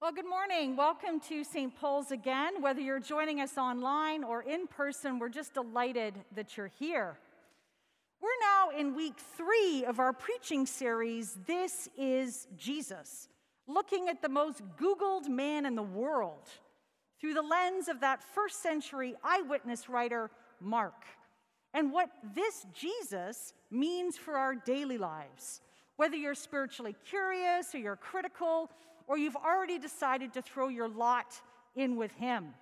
Well, good morning. Welcome to St. Paul's again. Whether you're joining us online or in person, we're just delighted that you're here. We're now in week three of our preaching series, This is Jesus, looking at the most Googled man in the world through the lens of that first century eyewitness writer, Mark, and what this Jesus means for our daily lives. Whether you're spiritually curious or you're critical, or you've already decided to throw your lot in with him.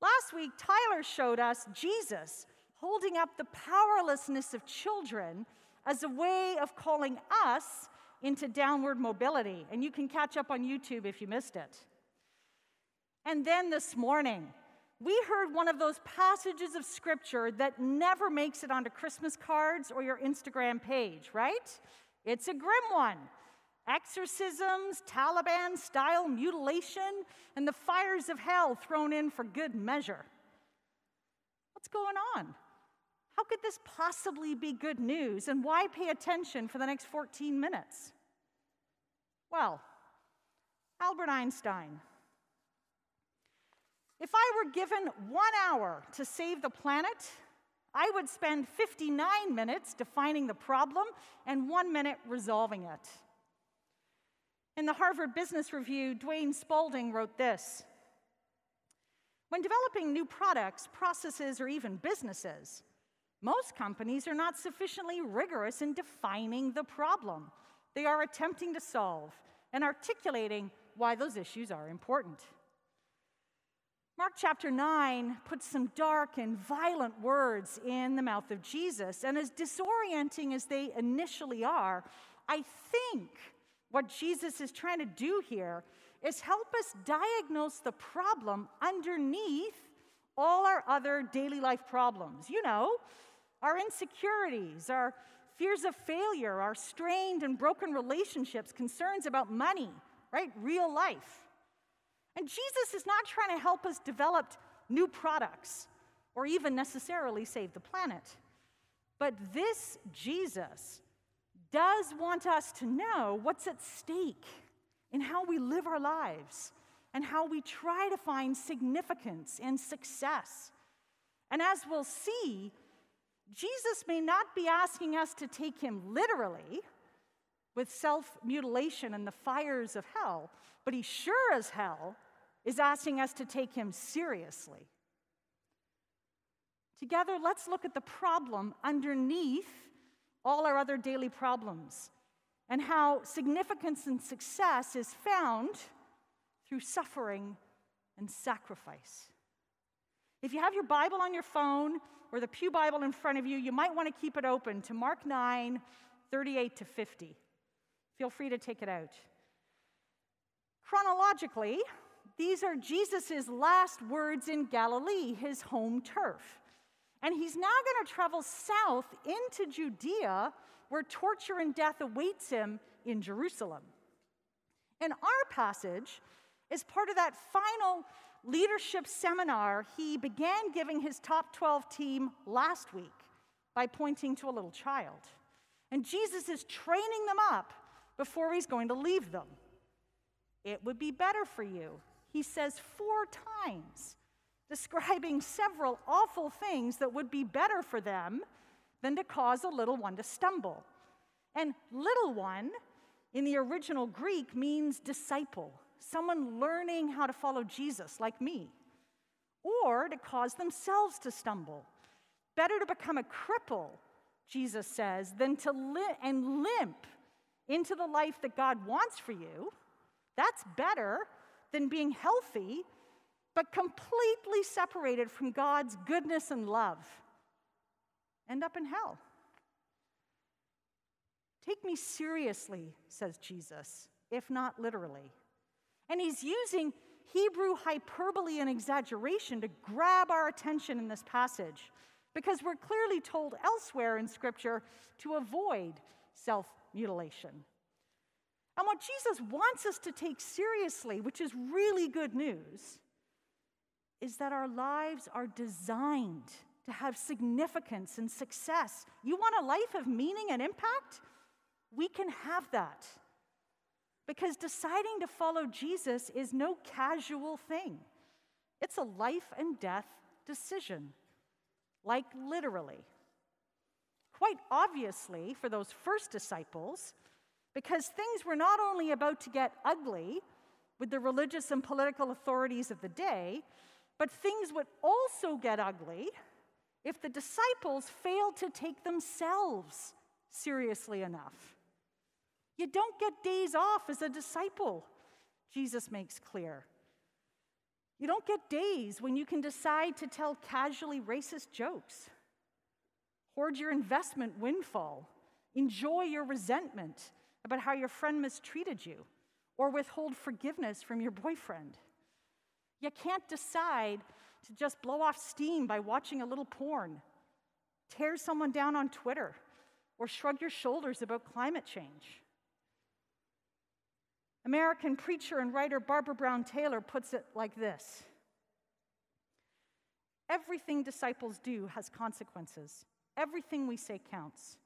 Last week, Tyler showed us Jesus holding up the powerlessness of children as a way of calling us into downward mobility. And you can catch up on YouTube if you missed it. And then this morning, we heard one of those passages of scripture that never makes it onto Christmas cards or your Instagram page, right? It's a grim one. Exorcisms, Taliban style mutilation, and the fires of hell thrown in for good measure. What's going on? How could this possibly be good news? And why pay attention for the next 14 minutes? Well, Albert Einstein. If I were given one hour to save the planet, I would spend 59 minutes defining the problem and one minute resolving it. In the Harvard Business Review, Dwayne Spradlin wrote this When developing new products, processes, or even businesses, most companies are not sufficiently rigorous in defining the problem they are attempting to solve and articulating why those issues are important. Mark chapter 9 puts some dark and violent words in the mouth of Jesus, and as disorienting as they initially are, I think what Jesus is trying to do here is help us diagnose the problem underneath all our other daily life problems. You know, our insecurities, our fears of failure, our strained and broken relationships, concerns about money, right? Real life. And Jesus is not trying to help us develop new products or even necessarily save the planet. But this Jesus does want us to know what's at stake in how we live our lives and how we try to find significance and success. And as we'll see, Jesus may not be asking us to take him literally with self mutilation and the fires of hell, but he sure as hell is asking us to take him seriously. Together, let's look at the problem underneath all our other daily problems and how significance and success is found through suffering and sacrifice. If you have your Bible on your phone or the Pew Bible in front of you, you might want to keep it open to Mark 9, 38 to 50. Feel free to take it out. Chronologically, these are Jesus' last words in Galilee, his home turf. And he's now going to travel south into Judea, where torture and death awaits him in Jerusalem. And our passage is part of that final leadership seminar he began giving his top 12 team last week by pointing to a little child. And Jesus is training them up before he's going to leave them. It would be better for you, he says four times, describing several awful things that would be better for them than to cause a little one to stumble. And little one in the original Greek means disciple someone learning how to follow Jesus, like me, or to cause themselves to stumble. Better to become a cripple, Jesus says, than to li- and limp into the life that God wants for you. That's better than being healthy, but completely separated from God's goodness and love. End up in hell. Take me seriously, says Jesus, if not literally. And he's using Hebrew hyperbole and exaggeration to grab our attention in this passage because we're clearly told elsewhere in Scripture to avoid self mutilation. And what Jesus wants us to take seriously, which is really good news, is that our lives are designed to have significance and success. You want a life of meaning and impact? We can have that. Because deciding to follow Jesus is no casual thing, it's a life and death decision, like literally. Quite obviously, for those first disciples, because things were not only about to get ugly with the religious and political authorities of the day, but things would also get ugly if the disciples failed to take themselves seriously enough. You don't get days off as a disciple, Jesus makes clear. You don't get days when you can decide to tell casually racist jokes, hoard your investment windfall, enjoy your resentment about how your friend mistreated you, or withhold forgiveness from your boyfriend. You can't decide to just blow off steam by watching a little porn, tear someone down on Twitter, or shrug your shoulders about climate change. American preacher and writer Barbara Brown Taylor puts it like this Everything disciples do has consequences. Everything we say counts.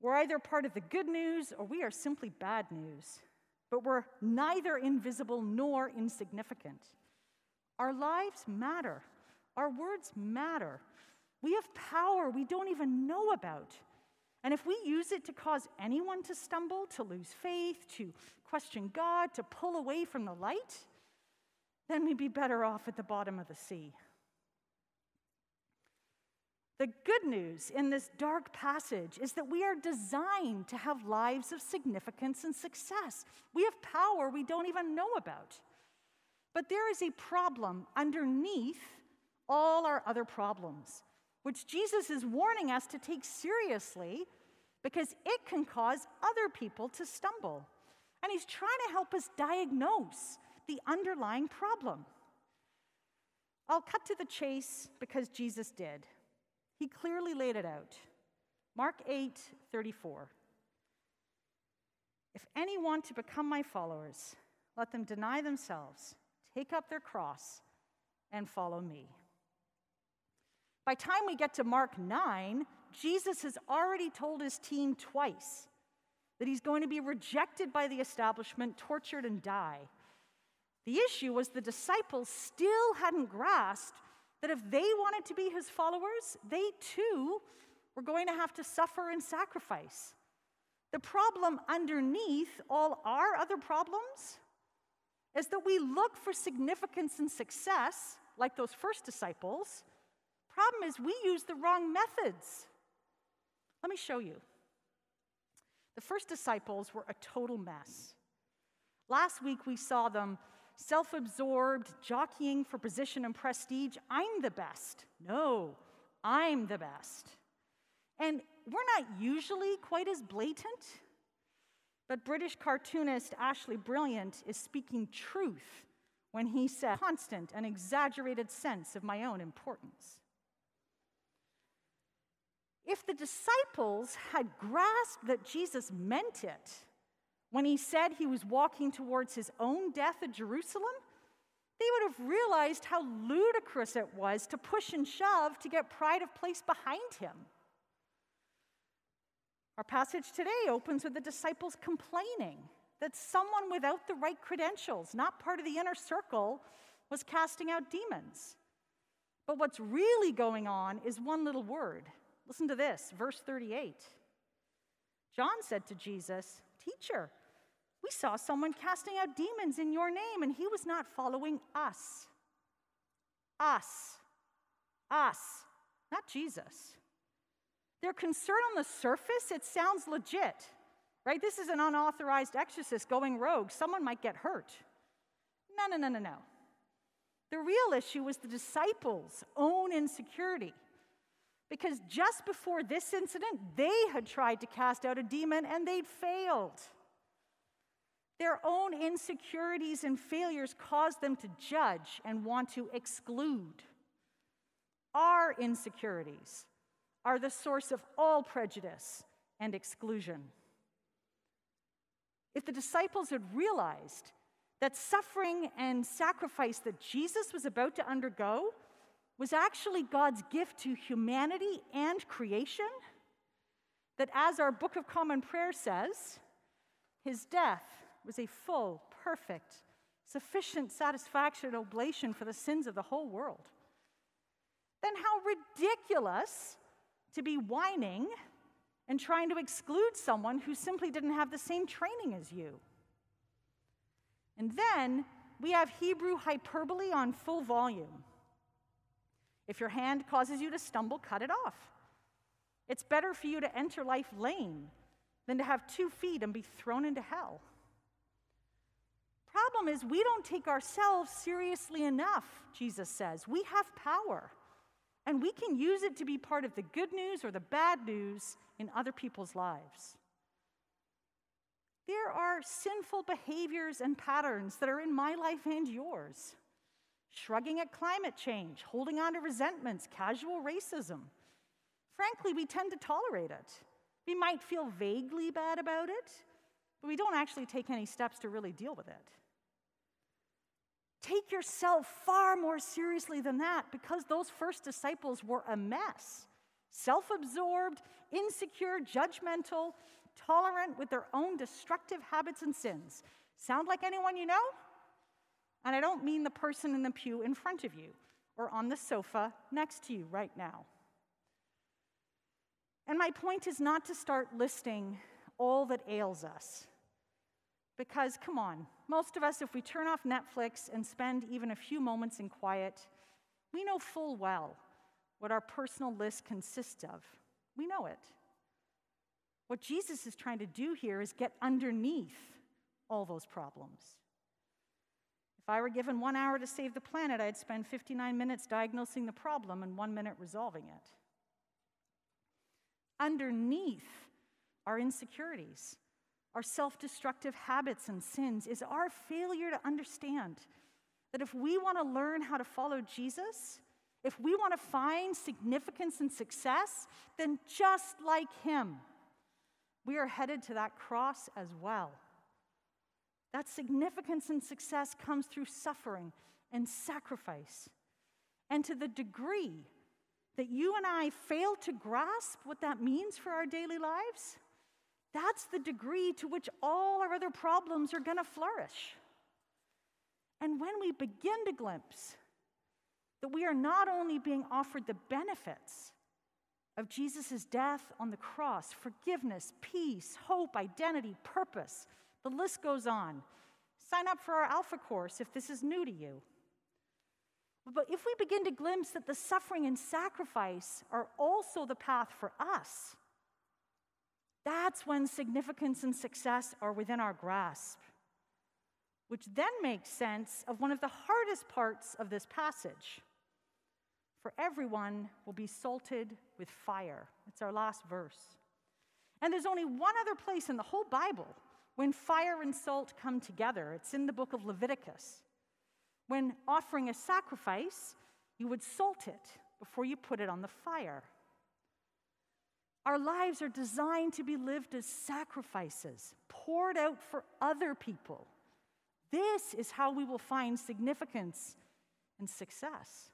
We're either part of the good news or we are simply bad news, but we're neither invisible nor insignificant. Our lives matter, our words matter. We have power we don't even know about. And if we use it to cause anyone to stumble, to lose faith, to question God, to pull away from the light, then we'd be better off at the bottom of the sea. The good news in this dark passage is that we are designed to have lives of significance and success. We have power we don't even know about. But there is a problem underneath all our other problems which Jesus is warning us to take seriously because it can cause other people to stumble. And he's trying to help us diagnose the underlying problem. I'll cut to the chase because Jesus did. He clearly laid it out. Mark 8 34. If any want to become my followers, let them deny themselves, take up their cross, and follow me. By time we get to Mark 9, Jesus has already told his team twice that he's going to be rejected by the establishment, tortured, and die. The issue was the disciples still hadn't grasped that if they wanted to be his followers, they too were going to have to suffer and sacrifice. The problem underneath all our other problems is that we look for significance and success, like those first disciples, Problem is, we use the wrong methods. Let me show you. The first disciples were a total mess. Last week, we saw them self absorbed, jockeying for position and prestige. I'm the best. No, I'm the best. And we're not usually quite as blatant, but British cartoonist Ashleigh Brilliant is speaking truth when he said, constant and exaggerated sense of my own importance. If the disciples had grasped that Jesus meant it when he said he was walking towards his own death at Jerusalem, they would have realized how ludicrous it was to push and shove to get pride of place behind him. Our passage today opens with the disciples complaining that someone without the right credentials, not part of the inner circle, was casting out demons. But what's really going on is one little word Listen to this, verse 38. John said to Jesus, Teacher, we saw someone casting out demons in your name, and he was not following us. Us. Us, not Jesus. Their concern on the surface, it sounds legit, right? This is an unauthorized exorcist going rogue. Someone might get hurt. No, no, no, no, no. The real issue was the disciples' own insecurity. Because just before this incident, they had tried to cast out a demon and they'd failed. Their own insecurities and failures caused them to judge and want to exclude. Our insecurities are the source of all prejudice and exclusion. If the disciples had realized that suffering and sacrifice that Jesus was about to undergo was actually God's gift to humanity and creation. That, as our Book of Common Prayer says, his death was a full, perfect, sufficient satisfaction and oblation for the sins of the whole world, then how ridiculous to be whining and trying to exclude someone who simply didn't have the same training as you. And then we have Hebrew hyperbole on full volume. If your hand causes you to stumble, cut it off. It's better for you to enter life lame than to have two feet and be thrown into hell. Problem is, we don't take ourselves seriously enough, Jesus says. We have power, and we can use it to be part of the good news or the bad news in other people's lives. There are sinful behaviors and patterns that are in my life and yours. Shrugging at climate change, holding on to resentments, casual racism. Frankly, we tend to tolerate it. We might feel vaguely bad about it, but we don't actually take any steps to really deal with it. Take yourself far more seriously than that because those first disciples were a mess self absorbed, insecure, judgmental, tolerant with their own destructive habits and sins. Sound like anyone you know? And I don't mean the person in the pew in front of you or on the sofa next to you right now. And my point is not to start listing all that ails us. Because, come on, most of us, if we turn off Netflix and spend even a few moments in quiet, we know full well what our personal list consists of. We know it. What Jesus is trying to do here is get underneath all those problems. If I were given one hour to save the planet, I'd spend 59 minutes diagnosing the problem and one minute resolving it. Underneath our insecurities, our self destructive habits and sins, is our failure to understand that if we want to learn how to follow Jesus, if we want to find significance and success, then just like Him, we are headed to that cross as well. That significance and success comes through suffering and sacrifice. And to the degree that you and I fail to grasp what that means for our daily lives, that's the degree to which all our other problems are going to flourish. And when we begin to glimpse that we are not only being offered the benefits of Jesus' death on the cross forgiveness, peace, hope, identity, purpose. The list goes on. Sign up for our Alpha course if this is new to you. But if we begin to glimpse that the suffering and sacrifice are also the path for us, that's when significance and success are within our grasp. Which then makes sense of one of the hardest parts of this passage for everyone will be salted with fire. It's our last verse. And there's only one other place in the whole Bible when fire and salt come together. It's in the book of Leviticus. When offering a sacrifice, you would salt it before you put it on the fire. Our lives are designed to be lived as sacrifices, poured out for other people. This is how we will find significance and success.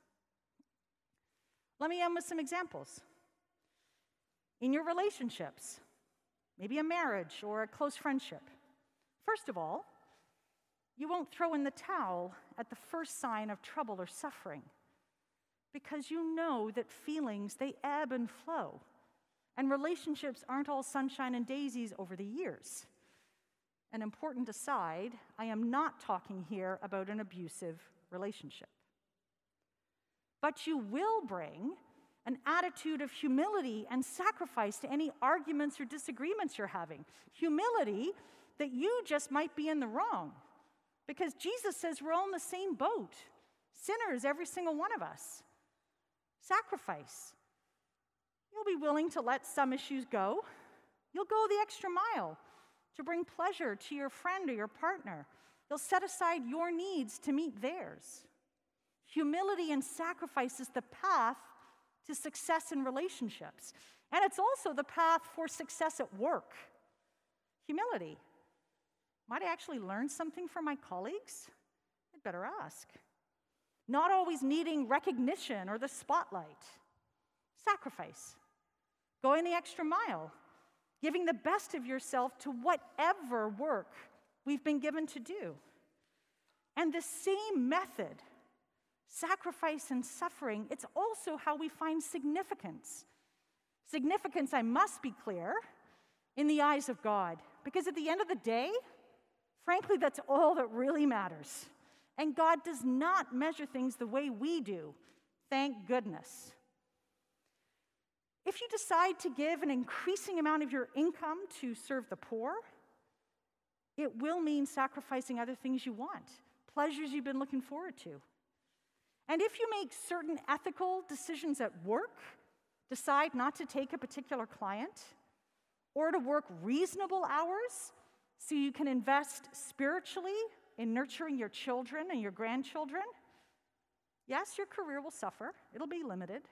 Let me end with some examples. In your relationships, maybe a marriage or a close friendship, first of all, you won't throw in the towel at the first sign of trouble or suffering because you know that feelings they ebb and flow and relationships aren't all sunshine and daisies over the years an important aside i am not talking here about an abusive relationship but you will bring an attitude of humility and sacrifice to any arguments or disagreements you're having. Humility that you just might be in the wrong. Because Jesus says we're all in the same boat sinners, every single one of us. Sacrifice. You'll be willing to let some issues go. You'll go the extra mile to bring pleasure to your friend or your partner. You'll set aside your needs to meet theirs. Humility and sacrifice is the path to success in relationships. And it's also the path for success at work. Humility. Might I actually learn something from my colleagues? I'd better ask. Not always needing recognition or the spotlight. Sacrifice. Going the extra mile. Giving the best of yourself to whatever work we've been given to do. And the same method, sacrifice and suffering, it's also how we find significance. Significance, I must be clear, in the eyes of God. Because at the end of the day, frankly, that's all that really matters. And God does not measure things the way we do. Thank goodness. If you decide to give an increasing amount of your income to serve the poor, it will mean sacrificing other things you want, pleasures you've been looking forward to. And if you make certain ethical decisions at work, decide not to take a particular client, or to work reasonable hours so you can invest spiritually in nurturing your children and your grandchildren, yes, your career will suffer, it'll be limited,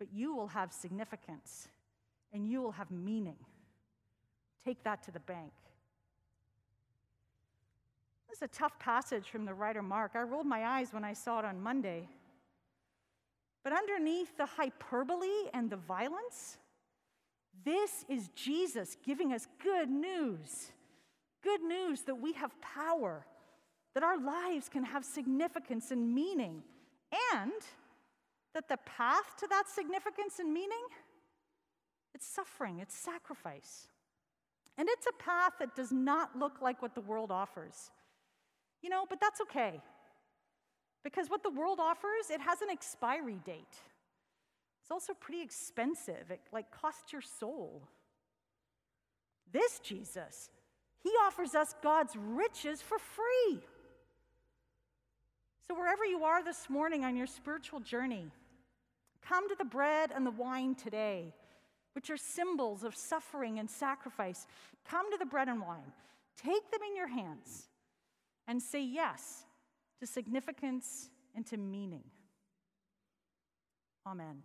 but you will have significance and you will have meaning. Take that to the bank. This is a tough passage from the writer Mark. I rolled my eyes when I saw it on Monday. But underneath the hyperbole and the violence, this is Jesus giving us good news. Good news that we have power, that our lives can have significance and meaning, and that the path to that significance and meaning it's suffering, it's sacrifice. And it's a path that does not look like what the world offers. You know, but that's okay. Because what the world offers, it has an expiry date. It's also pretty expensive. It like costs your soul. This Jesus, he offers us God's riches for free. So, wherever you are this morning on your spiritual journey, come to the bread and the wine today, which are symbols of suffering and sacrifice. Come to the bread and wine, take them in your hands, and say yes to significance and to meaning. Amen.